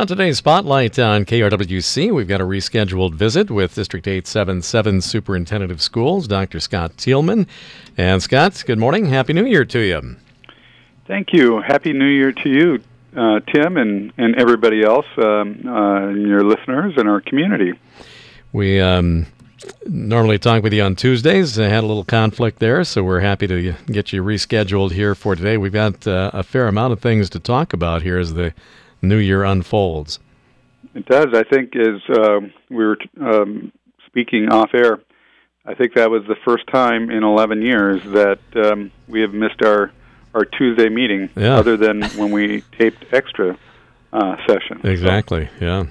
On today's spotlight on KRWC, we've got a rescheduled visit with District 877 Superintendent of Schools, Dr. Scott Thielman. And Scott, good morning. Happy New Year to you. Thank you. Happy New Year to you, uh, Tim, and, and everybody else, um, uh, your listeners and our community. We um, normally talk with you on Tuesdays. I had a little conflict there, so we're happy to get you rescheduled here for today. We've got uh, a fair amount of things to talk about here as the new year unfolds. It does. I think as uh, we were um, speaking off air, I think that was the first time in 11 years that um, we have missed our our Tuesday meeting, yeah. other than when we taped extra uh, sessions. Exactly. So, yeah.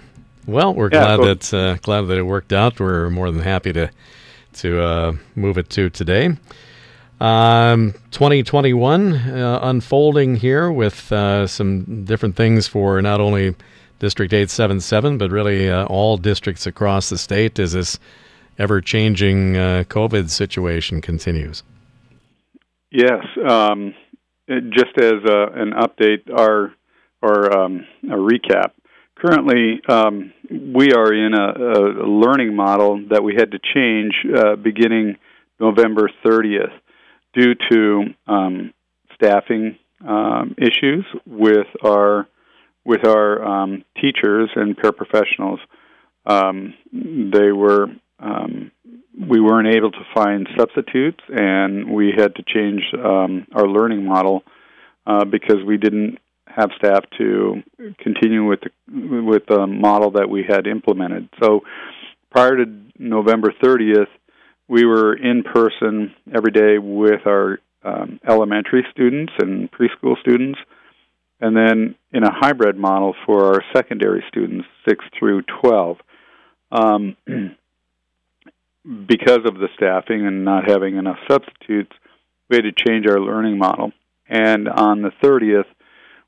Well, we're yeah, glad so, that uh, glad that it worked out. We're more than happy to to uh, move it to today. Um, 2021 uh, unfolding here with uh, some different things for not only District 877, but really uh, all districts across the state as this ever changing uh, COVID situation continues. Yes. Um, just as a, an update, our or um, a recap. Currently, um, we are in a, a, learning model that we had to change uh, beginning November 30th due to um, staffing um, issues with our with our um, teachers and paraprofessionals. Um, they were um, we weren't able to find substitutes, and we had to change um, our learning model uh, because we didn't have staff to continue with the, with the model that we had implemented. So prior to November 30th, we were in person every day with our um, elementary students and preschool students, and then in a hybrid model for our secondary students, 6 through 12. Um, because of the staffing and not having enough substitutes, we had to change our learning model. And on the 30th,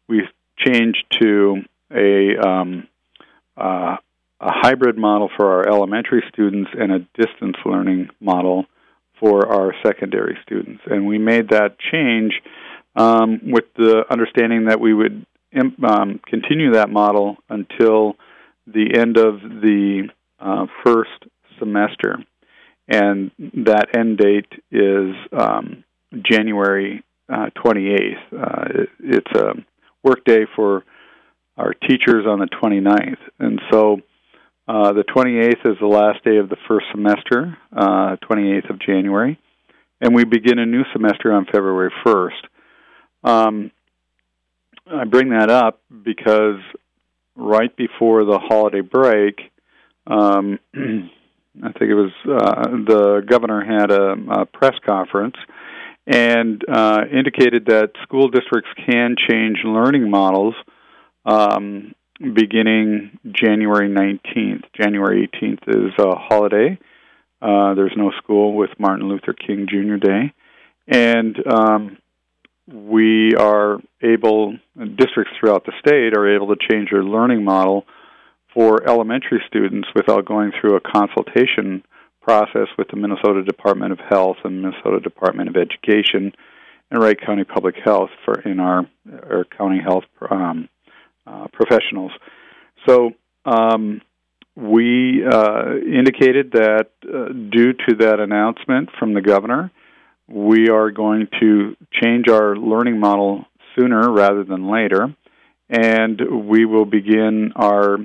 we changed to a um, uh, a hybrid model for our elementary students and a distance learning model for our secondary students. And we made that change um, with the understanding that we would um, continue that model until the end of the uh, first semester. And that end date is um, January uh, 28th. Uh, it, it's a work day for our teachers on the 29th. And so uh, the 28th is the last day of the first semester, uh, 28th of January, and we begin a new semester on February 1st. Um, I bring that up because right before the holiday break, um, I think it was uh, the governor had a, a press conference and uh, indicated that school districts can change learning models um, beginning January 19th. January 18th is a holiday. Uh, there's no school with Martin Luther King Jr. Day. And um, we are able, districts throughout the state are able to change their learning model for elementary students without going through a consultation process with the Minnesota Department of Health and Minnesota Department of Education and Wright County Public Health for in our, our county health um, uh, professionals. So um, we uh, indicated that uh, due to that announcement from the governor, we are going to change our learning model sooner rather than later, and we will begin our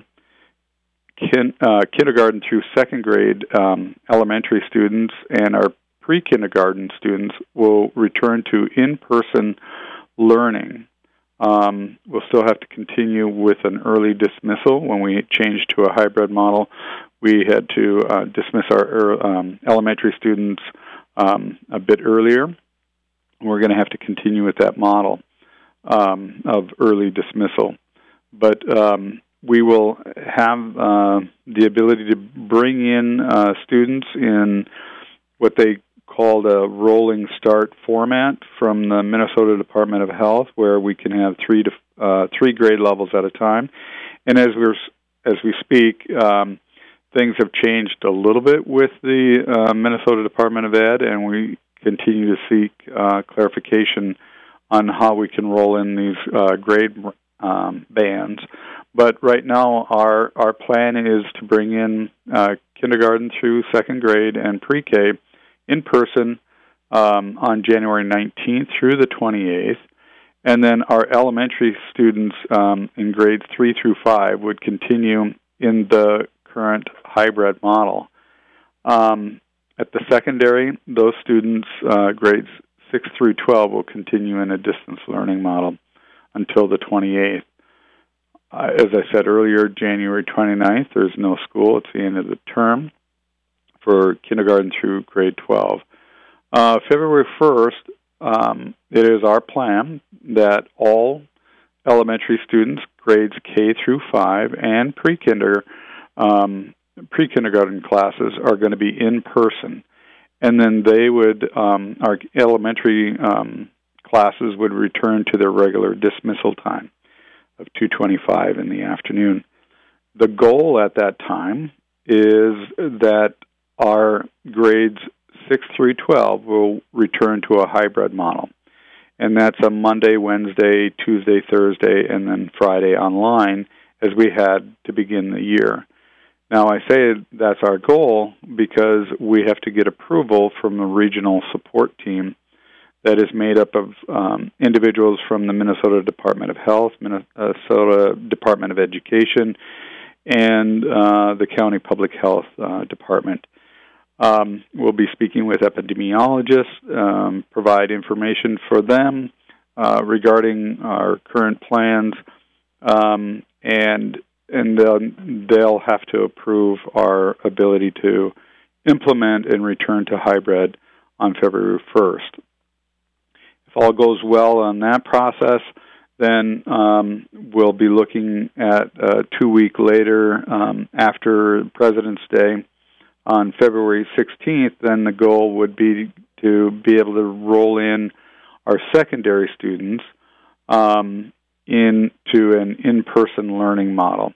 kin, uh, kindergarten through second grade um, elementary students and our pre kindergarten students will return to in person learning. Um, we'll still have to continue with an early dismissal. When we changed to a hybrid model, we had to uh, dismiss our um, elementary students um, a bit earlier. We're going to have to continue with that model um, of early dismissal. But um, we will have uh, the ability to bring in uh, students in what they called a rolling start format from the Minnesota Department of Health, where we can have three to uh, three grade levels at a time. And as we're as we speak, um, things have changed a little bit with the uh, Minnesota Department of Ed, and we continue to seek uh, clarification on how we can roll in these uh, grade um, bands. But right now, our our plan is to bring in uh, kindergarten through second grade and pre-K in person um, on January 19th through the 28th, and then our elementary students um, in grades three through five would continue in the current hybrid model. Um, at the secondary, those students, uh, grades 6 through 12, will continue in a distance learning model until the 28th. Uh, as I said earlier, January 29th, there's no school. It's the end of the term for kindergarten through grade 12. Uh, February 1st, um, it is our plan that all elementary students, grades K through 5, and pre-kinder um, pre-kindergarten classes are going to be in person, and then they would um, our elementary um, classes would return to their regular dismissal time of 2:25 in the afternoon. The goal at that time is that our grades 6 through 12 will return to a hybrid model. And that's a Monday, Wednesday, Tuesday, Thursday, and then Friday online as we had to begin the year. Now, I say that's our goal because we have to get approval from the regional support team that is made up of um, individuals from the Minnesota Department of Health, Minnesota Department of Education, and uh, the County Public Health uh, Department. Um, we'll be speaking with epidemiologists, um, provide information for them uh, regarding our current plans, um, and and then they'll have to approve our ability to implement and return to hybrid on February 1st. If all goes well on that process, then um, we'll be looking at uh, two week later um, after President's Day on February 16th. Then the goal would be to be able to roll in our secondary students um, into an in-person learning model.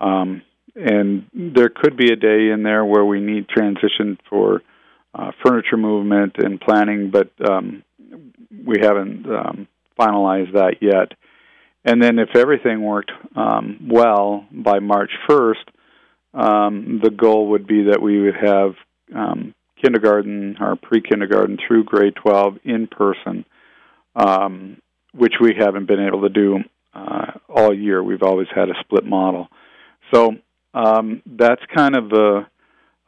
Um, and there could be a day in there where we need transition for uh, furniture movement and planning, but um, we haven't um, finalized that yet. And then, if everything worked um, well by March 1st, um, the goal would be that we would have um, kindergarten or pre kindergarten through grade 12 in person, um, which we haven't been able to do uh, all year. We've always had a split model. So um, that's kind of a,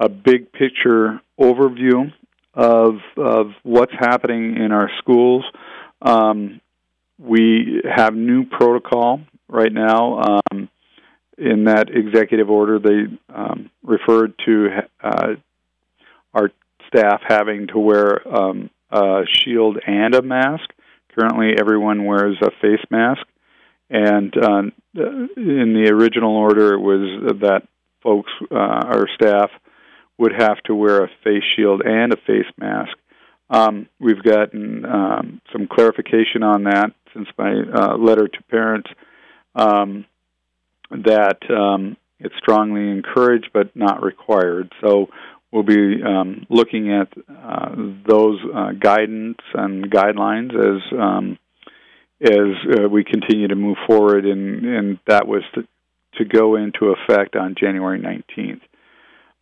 a big picture overview of of what's happening in our schools. Um, we have new protocol right now. Um, in that executive order, they um, referred to uh, our staff having to wear um, a shield and a mask. Currently, everyone wears a face mask, and uh, in the original order, it was that folks, uh, our staff, would have to wear a face shield and a face mask. Um, we've gotten um, some clarification on that since my uh, letter to parents um, that um, it's strongly encouraged but not required. So we'll be um, looking at uh, those uh, guidance and guidelines as um, as uh, we continue to move forward, and, and that was to, to go into effect on January 19th.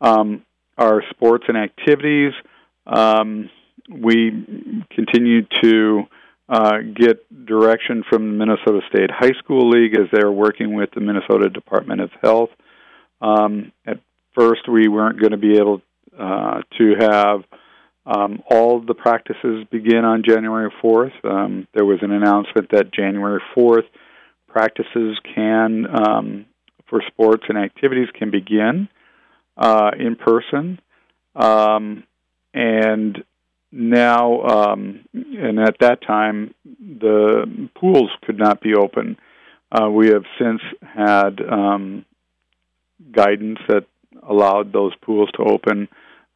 Um, our sports and activities, um, we continue to uh, get direction from the Minnesota State High School League as they're working with the Minnesota Department of Health. Um, at first, we weren't going to be able uh, to have um, all the practices begin on January 4th. Um, there was an announcement that January 4th practices can, um, for sports and activities, can begin uh, in person. Um, and now, um, and at that time, the pools could not be open. Uh, we have since had um, guidance that allowed those pools to open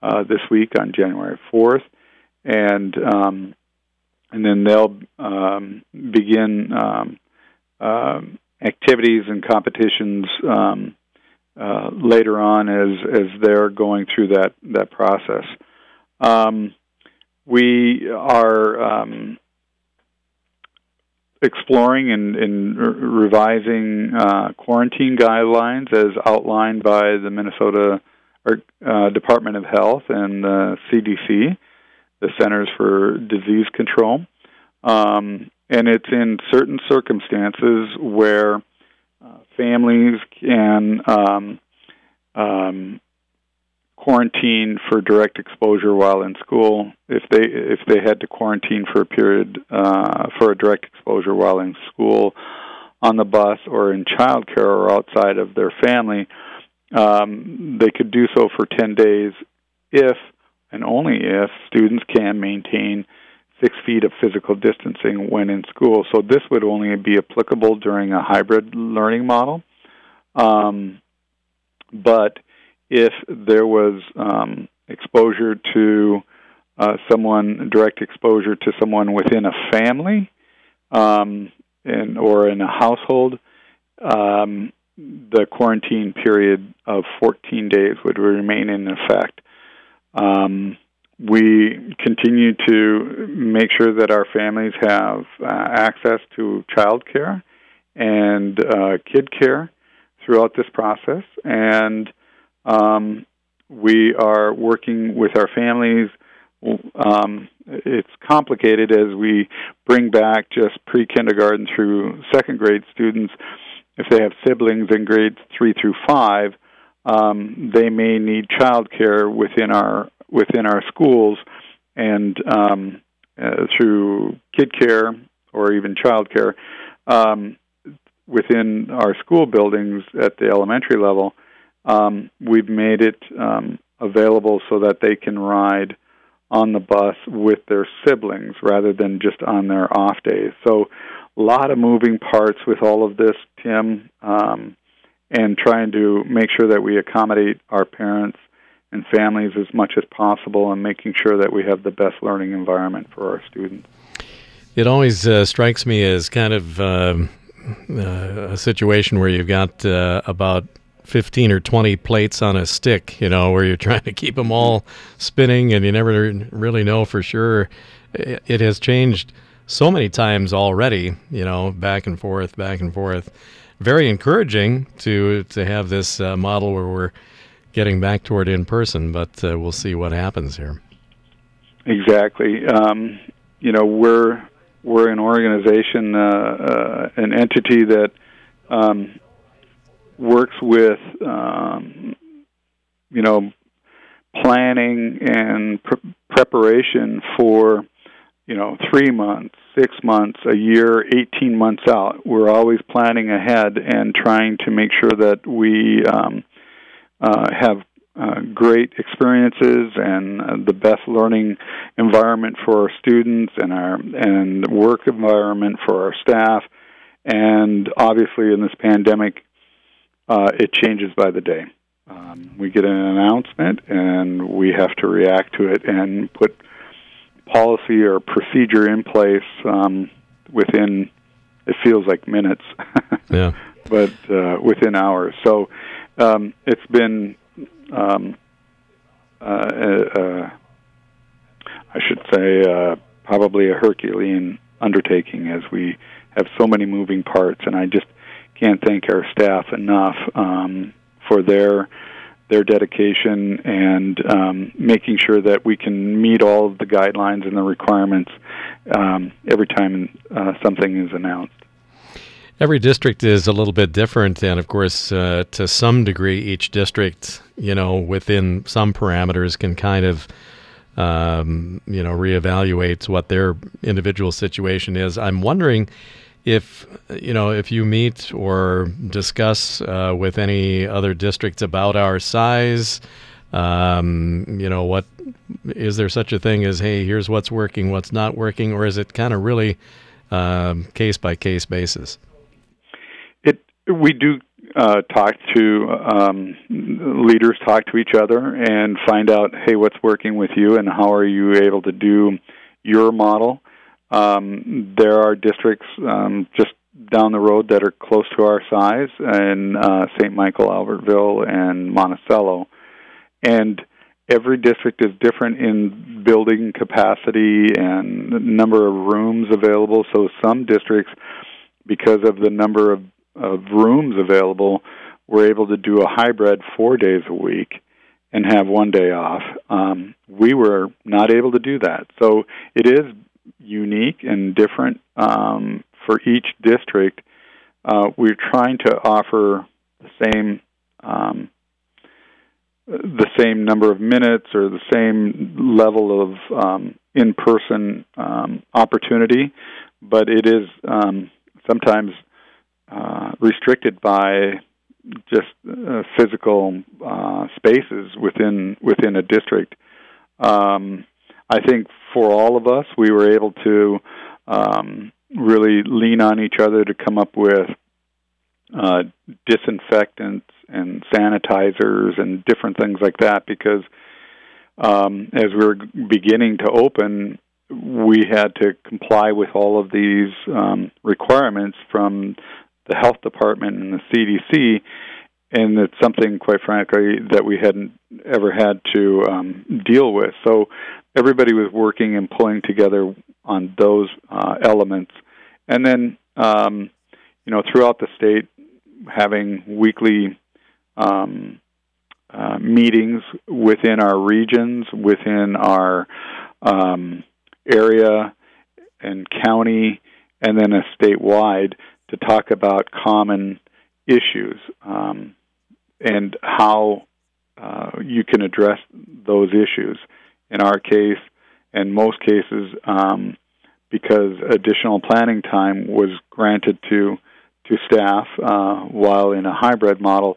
uh, this week on January 4th, and um, and then they'll um, begin uh, activities and competitions uh, later on as as they're going through that that process. Um, we are um, exploring and, and revising uh, quarantine guidelines as outlined by the Minnesota uh, Department of Health and the CDC, the Centers for Disease Control. Um, and it's in certain circumstances where uh, families can um, um, quarantine for direct exposure while in school if they if they had to quarantine for a period uh, for a direct exposure while in school on the bus or in childcare or outside of their family um, they could do so for 10 days if and only if students can maintain six feet of physical distancing when in school. So this would only be applicable during a hybrid learning model. Um, but if there was um, exposure to uh, someone, direct exposure to someone within a family um, in, or in a household, um, the quarantine period of 14 days would remain in effect. Um, we continue to make sure that our families have uh, access to child care and uh, kid care throughout this process. And um, we are working with our families. Um, it's complicated as we bring back just pre kindergarten through second grade students. If they have siblings in grades three through five, um, they may need child care within our within our schools and um, uh, through kid care or even child care um, within our school buildings at the elementary level. Um, we've made it um, available so that they can ride on the bus with their siblings rather than just on their off days. So, a lot of moving parts with all of this, Tim, um, and trying to make sure that we accommodate our parents and families as much as possible and making sure that we have the best learning environment for our students. It always uh, strikes me as kind of uh, uh, a situation where you've got uh, about 15 or 20 plates on a stick, you know, where you're trying to keep them all spinning and you never really know for sure. It has changed so many times already, you know, back and forth, back and forth. Very encouraging to to have this uh, model where we're getting back toward in person, but uh, we'll see what happens here. Exactly. Um, you know, we're we're an organization, uh, uh, an entity that um, works with, um, you know, planning and pre- preparation for, you know, three months, six months, a year, 18 months out. We're always planning ahead and trying to make sure that we um, uh, have uh, great experiences and uh, the best learning environment for our students and our and work environment for our staff. And obviously, in this pandemic, uh, it changes by the day. Um, we get an announcement, and we have to react to it and put policy or procedure in place um, within. It feels like minutes. yeah. But uh, within hours. So um, it's been, um, uh, uh, uh, I should say, uh, probably a Herculean undertaking as we have so many moving parts, and I just can't thank our staff enough um, for their their dedication and um, making sure that we can meet all of the guidelines and the requirements um, every time uh, something is announced. Every district is a little bit different, and of course, uh, to some degree, each district, you know, within some parameters, can kind of, um, you know, reevaluate what their individual situation is. I'm wondering if you know if you meet or discuss uh, with any other districts about our size. Um, you know, what is there such a thing as hey, here's what's working, what's not working, or is it kind of really case by case basis? we do uh, talk to um, leaders, talk to each other, and find out, hey, what's working with you, and how are you able to do your model. Um, there are districts um, just down the road that are close to our size, in uh, St. Michael, Albertville, and Monticello, and every district is different in building capacity and number of rooms available. So some districts, because of the number of, of rooms available, were able to do a hybrid four days a week and have one day off. Um, we were not able to do that. So it is unique and different um, for each district. Uh, we're trying to offer the same um, the same number of minutes or the same level of um, in-person um, opportunity, but it is um, sometimes uh, restricted by just uh, physical uh, spaces within within a district. Um, I think for all of us, we were able to um, really lean on each other to come up with uh, disinfectants and sanitizers and different things like that because um, as we were beginning to open, we had to comply with all of these um, requirements from the health department and the CDC, and it's something, quite frankly, that we hadn't ever had to um, deal with. So everybody was working and pulling together on those uh, elements, and then um, you know throughout the state, having weekly um, uh, meetings within our regions, within our um, area and county, and then a statewide to talk about common issues um, and how uh, you can address those issues. In our case, and most cases, um, because additional planning time was granted to to staff uh, while in a hybrid model,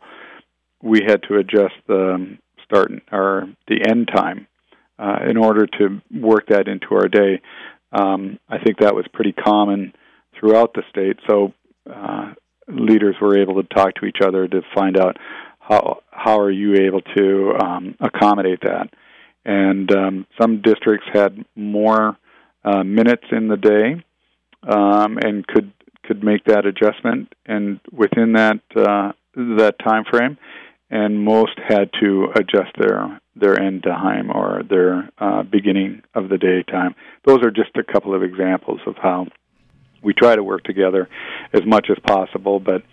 we had to adjust the start or the end time uh, in order to work that into our day. Um, I think that was pretty common throughout the state. So uh, leaders were able to talk to each other to find out how how are you able to um, accommodate that. And um, some districts had more uh, minutes in the day um, and could could make that adjustment, and within that uh, that time frame, and most had to adjust their their end time or their uh, beginning of the day time. Those are just a couple of examples of how we try to work together as much as possible, but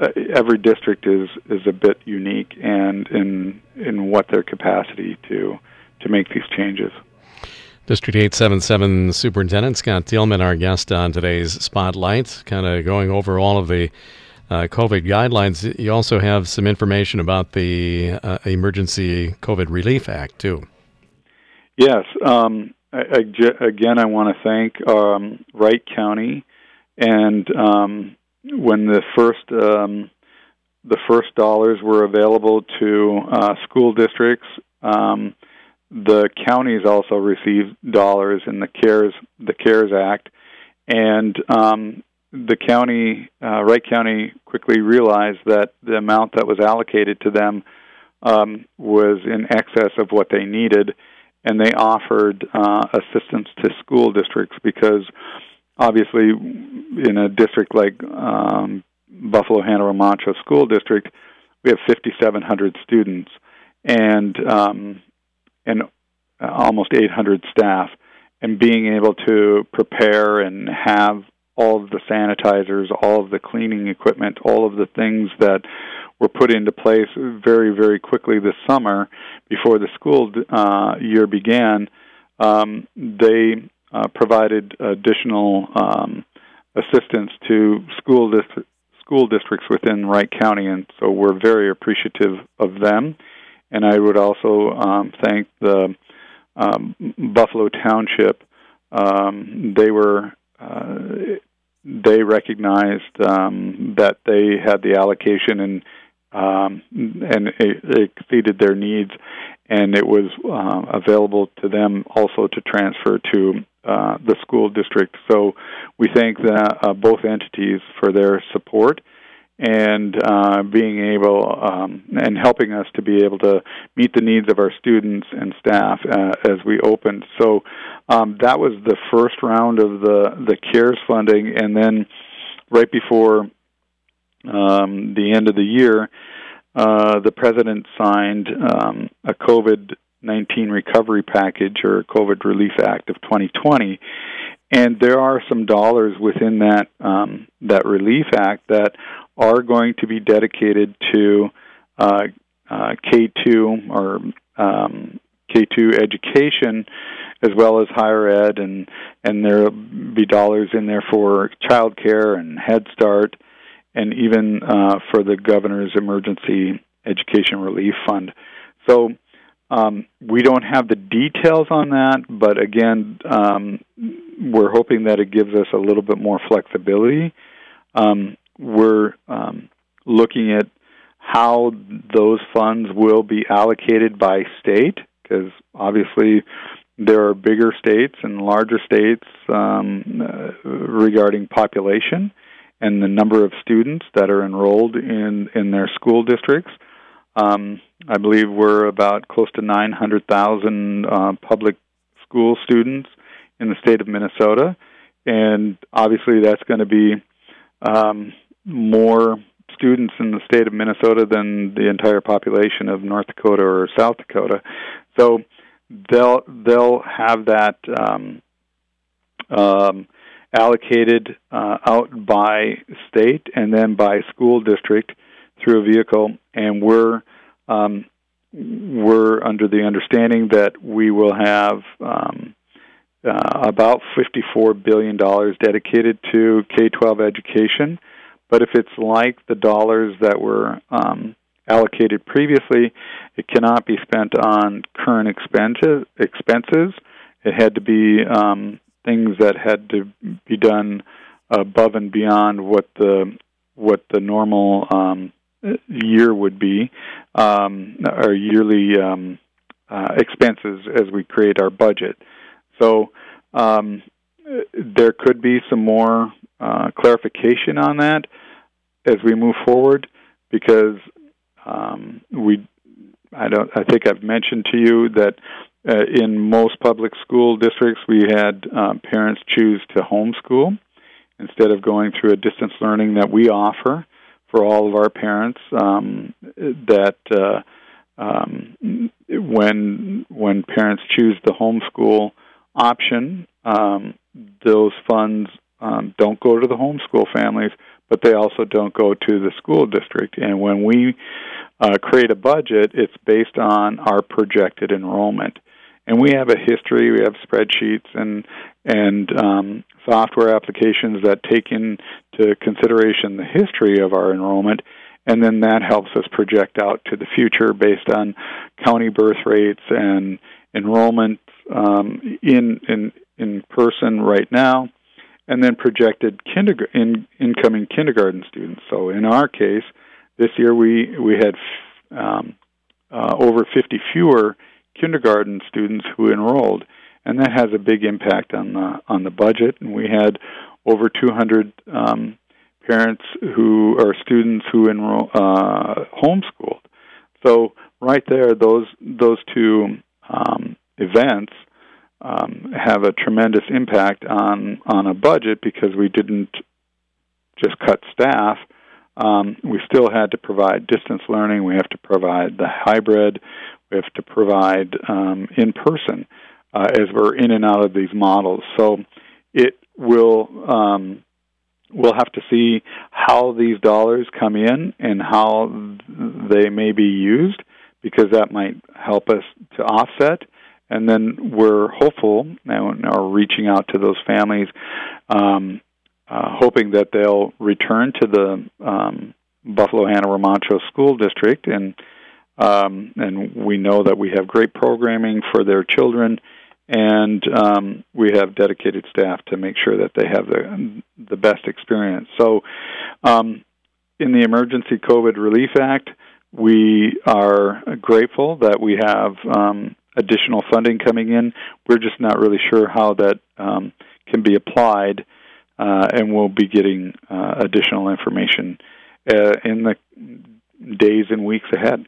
uh, every district is is a bit unique and in in what their capacity to to make these changes. District 877 Superintendent Scott Thielman, our guest on today's Spotlight, kind of going over all of the uh, COVID guidelines. You also have some information about the uh, Emergency COVID Relief Act, too. Yes. Um, I, I, again, I want to thank um, Wright County, and um, when the first um, the first dollars were available to uh, school districts, um, the counties also received dollars in the CARES the CARES Act, and um, the county uh, Wright County quickly realized that the amount that was allocated to them um, was in excess of what they needed. And they offered uh, assistance to school districts because obviously in a district like um, Buffalo Hanover Montrose School District, we have 5,700 students and um, and almost 800 staff, and being able to prepare and have all of the sanitizers, all of the cleaning equipment, all of the things that were put into place very, very quickly this summer before the school uh, year began. Um, they uh, provided additional um, assistance to school dist- school districts within Wright County, and so we're very appreciative of them. And I would also um, thank the um, Buffalo Township. Um, they were uh, they recognized um, that they had the allocation and um, and it, exceeded their needs, and it was uh, available to them also to transfer to uh, the school district. So we thank the, uh, both entities for their support and uh, being able um, and helping us to be able to meet the needs of our students and staff uh, as we opened. So um, that was the first round of the the CARES funding, and then right before um, the end of the year, uh, the president signed um, a COVID 19 Recovery Package or COVID Relief Act of 2020, and there are some dollars within that um, that Relief Act that are going to be dedicated to uh, uh, K2 or um, K2 education, as well as higher ed, and and there'll be dollars in there for childcare and Head Start, and even uh, for the governor's emergency education relief fund. So um, we don't have the details on that, but again, um, we're hoping that it gives us a little bit more flexibility. Um, we're um, looking at how those funds will be allocated by state, because obviously there are bigger states and larger states um, uh, regarding population and the number of students that are enrolled in, in their school districts. Um, I believe we're about close to 900,000 uh, public school students in the state of Minnesota, and obviously that's going to be um, more students in the state of Minnesota than the entire population of North Dakota or South Dakota. So they'll they'll have that um, um, allocated uh, out by state and then by school district through a vehicle, and we're um, we're under the understanding that we will have um, uh, about $54 billion dedicated to K 12 education. But if it's like the dollars that were um, allocated previously, it cannot be spent on current expenses. expenses. It had to be um, things that had to be done above and beyond what the what the normal um, year would be, um, our yearly um, uh, expenses as we create our budget. So um, there could be some more uh, clarification on that as we move forward, because um, we, I don't, I think I've mentioned to you that uh, in most public school districts we had uh, parents choose to homeschool instead of going through a distance learning that we offer for all of our parents um, that uh, um, when when parents choose the homeschool option, um, those funds um, don't go to the homeschool families, but they also don't go to the school district. And when we uh, create a budget, it's based on our projected enrollment. And we have a history, we have spreadsheets and and um, software applications that take into consideration the history of our enrollment, and then that helps us project out to the future based on county birth rates and enrollment um, in in in person right now, and then projected kindergarten in, incoming kindergarten students. So in our case, this year we we had um, uh, over 50 fewer kindergarten students who enrolled and that has a big impact on the on the budget. And we had over 200 um, parents who are students who enroll uh, homeschooled. So right there, those those two um, events um, have a tremendous impact on on a budget because we didn't just cut staff. Um, we still had to provide distance learning. We have to provide the hybrid. We have to provide um, in person uh, as we're in and out of these models. So it will um, we'll have to see how these dollars come in and how they may be used because that might help us to offset. And then we're hopeful now, now reaching out to those families, um, uh, hoping that they'll return to the um, Buffalo Hanover Montrose School District and um, and we know that we have great programming for their children and um, we have dedicated staff to make sure that they have the the best experience. So, um, in the Emergency COVID Relief Act, we are grateful that we have um, additional funding coming in. We're just not really sure how that um, can be applied, uh, and we'll be getting uh, additional information uh, in the days and weeks ahead.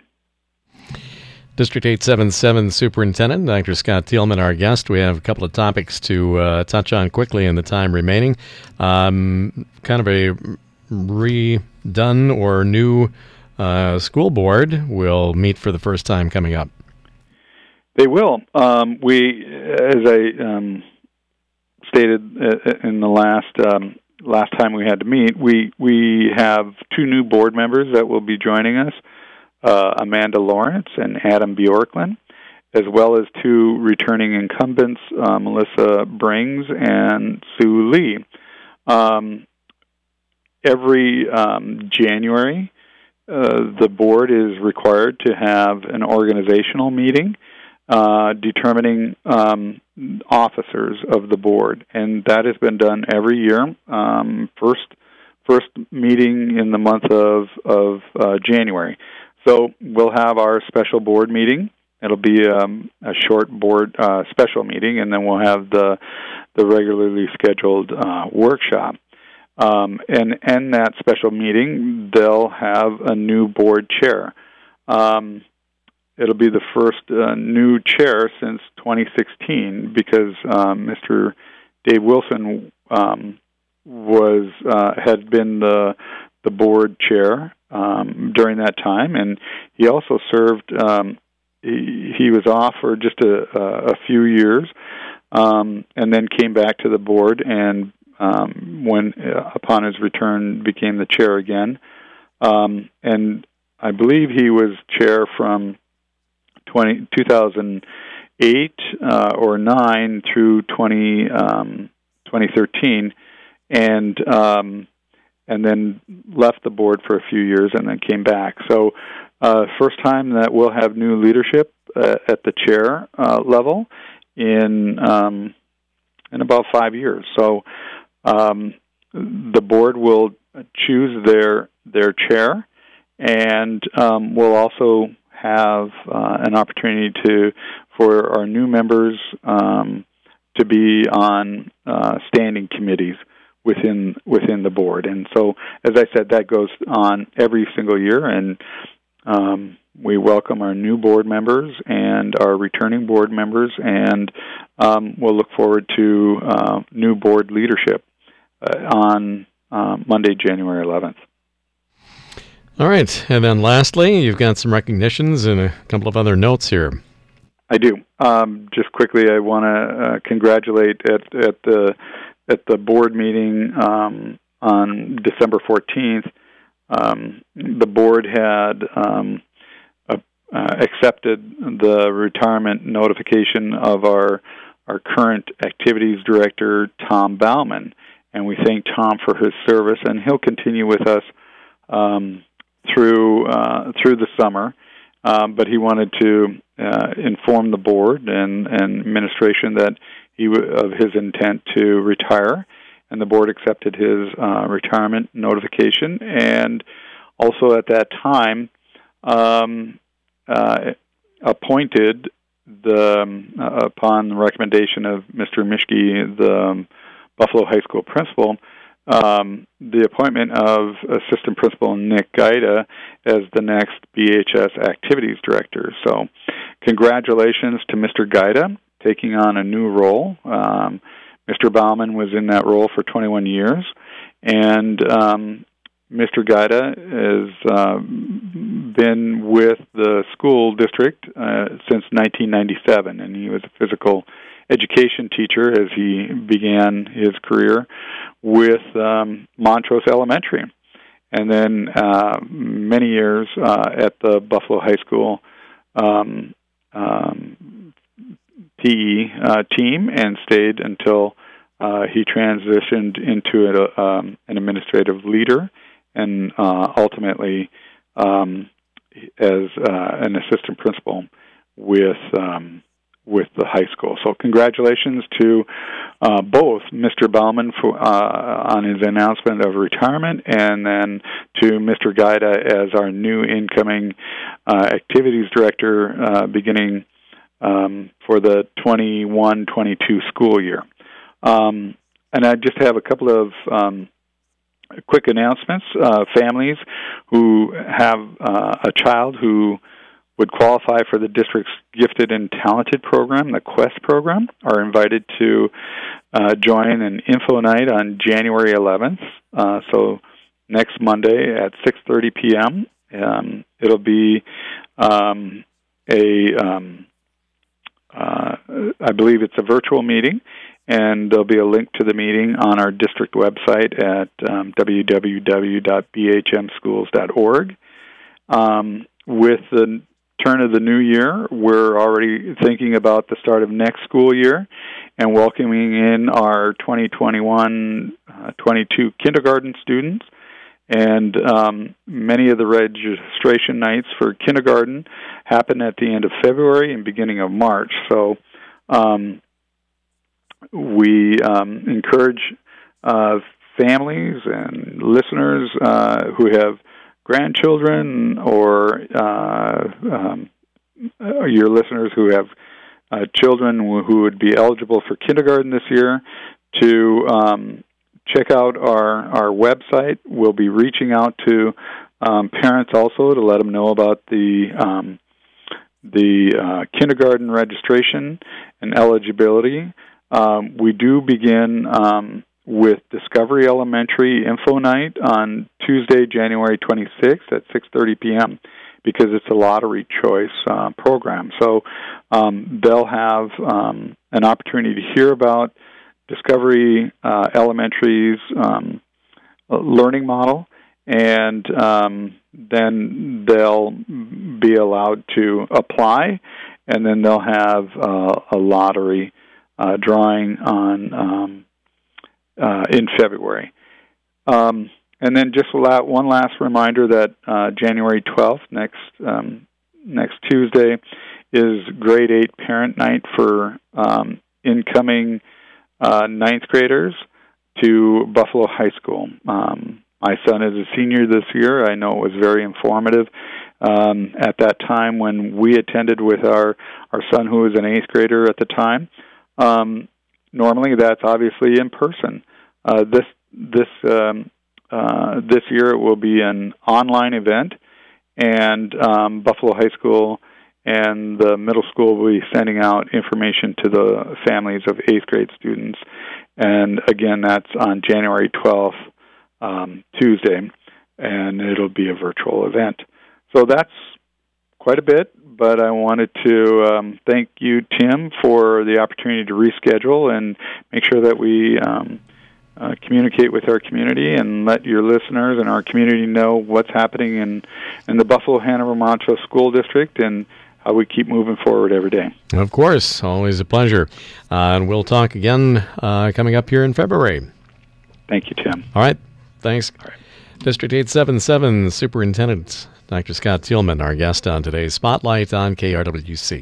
District 877 Superintendent Dr. Scott Thielman, our guest. We have a couple of topics to uh, touch on quickly in the time remaining. Um, kind of a redone or new uh, school board will meet for the first time coming up. They will. Um, we, as I um, stated uh, in the last um, last time we had to meet, we we have two new board members that will be joining us, uh, Amanda Lawrence and Adam Bjorklund, as well as two returning incumbents, uh, Melissa Brings and Sue Lee. Um, every um, January, uh, the board is required to have an organizational meeting uh, determining um, officers of the board, and that has been done every year. Um, first, first meeting in the month of of uh, January. So we'll have our special board meeting. It'll be um, a short board uh, special meeting, and then we'll have the the regularly scheduled uh, workshop. Um, and in that special meeting, they'll have a new board chair. Um, it'll be the first uh, new chair since 2016 because um, Mr. Dave Wilson um, was uh, had been the the board chair um, during that time, and he also served. Um, he, he was off for just a, a few years, um, and then came back to the board, and um, when uh, upon his return became the chair again. Um, and I believe he was chair from 20, 2008 uh, or 9 through 20, um, 2013, and um, and then left the board for a few years and then came back. So, uh, first time that we'll have new leadership uh, at the chair uh, level in um, in about five years. So, um, the board will choose their their chair, and um, will also have uh, an opportunity to for our new members um, to be on uh, standing committees within within the board. And so, as I said, that goes on every single year, and um, we welcome our new board members and our returning board members, and um, we'll look forward to uh, new board leadership uh, on uh, Monday, January 11th. All right. And then lastly, you've got some recognitions and a couple of other notes here. I do. Um, just quickly, I want to uh, congratulate at, at the at the board meeting um, on December 14th. Um, the board had um, uh, accepted the retirement notification of our our current activities director, Tom Bauman, and we thank Tom for his service, and he'll continue with us um, through uh, through the summer. Um, but he wanted to uh, inform the board and, and administration that he w- of his intent to retire, and the board accepted his uh, retirement notification. And also at that time, um, uh, appointed the um, upon the recommendation of Mr. Mishke, the Buffalo High School principal, um, the appointment of Assistant Principal Nick Gaida as the next BHS Activities Director. So, congratulations to Mr. Gaida taking on a new role. Um, Mr. Bauman was in that role for 21 years, and um, Mr. Gaida has uh, been with the school district uh, since 1997, and he was a physical education teacher as he began his career with um, Montrose Elementary, and then uh, many years uh, at the Buffalo High School um, um, PE uh, team, and stayed until uh, he transitioned into a, um, an administrative leader, and uh, ultimately um, as uh, an assistant principal with. Um, with the high school. So congratulations to uh, both Mr. Bauman for, uh, on his announcement of retirement, and then to Mr. Gaida as our new incoming uh, activities director uh, beginning um, for the 21-22 school year. Um, and I just have a couple of um, quick announcements. Uh, families who have uh, a child who would qualify for the district's Gifted and Talented program, the Quest program, are invited to uh, join an info night on January 11th. Uh, so next Monday at 6:30 p.m. Um, it'll be um, a um, uh, I believe it's a virtual meeting, and there'll be a link to the meeting on our district website at um, www.bhmschools.org. Um, with the turn of the new year, we're already thinking about the start of next school year and welcoming in our 2021 uh, 22 kindergarten students. And um, many of the registration nights for kindergarten happen at the end of February and beginning of March. So um, we um, encourage uh, families and listeners uh, who have grandchildren or uh, um, your listeners who have uh, children who would be eligible for kindergarten this year to um, check out our, our website. We'll be reaching out to um, parents also to let them know about the um, the uh, kindergarten registration and eligibility. Um, we do begin um, with Discovery Elementary Info Night on Tuesday, January 26th at 6:30 p.m. because it's a lottery choice uh, program. So um, they'll have um, an opportunity to hear about Discovery uh, Elementary's um, learning model, and um, then they'll be allowed to apply, and then they'll have uh, a lottery uh, drawing on um, uh, in February. Um, and then just one last reminder that uh, January 12th, next um, next Tuesday, is Grade Eight Parent Night for um, incoming uh, ninth graders to Buffalo High School. Um, my son is a senior this year. I know it was very informative um, at that time when we attended with our our son who was an eighth grader at the time. Um, normally, that's obviously in person. Uh, this this um, uh, this year it will be an online event, and um, Buffalo High School and the middle school will be sending out information to the families of eighth grade students. And again, that's on January 12th, um, Tuesday, and it'll be a virtual event. So that's quite a bit, but I wanted to um, thank you, Tim, for the opportunity to reschedule and make sure that we um, uh, communicate with our community and let your listeners and our community know what's happening in, in the Buffalo Hanover Montrose School District and how we keep moving forward every day. Of course, always a pleasure. Uh, and we'll talk again uh, coming up here in February. Thank you, Tim. All right. Thanks. All right. District 877 Superintendent Dr. Scott Thielman, our guest on today's Spotlight on KRWC.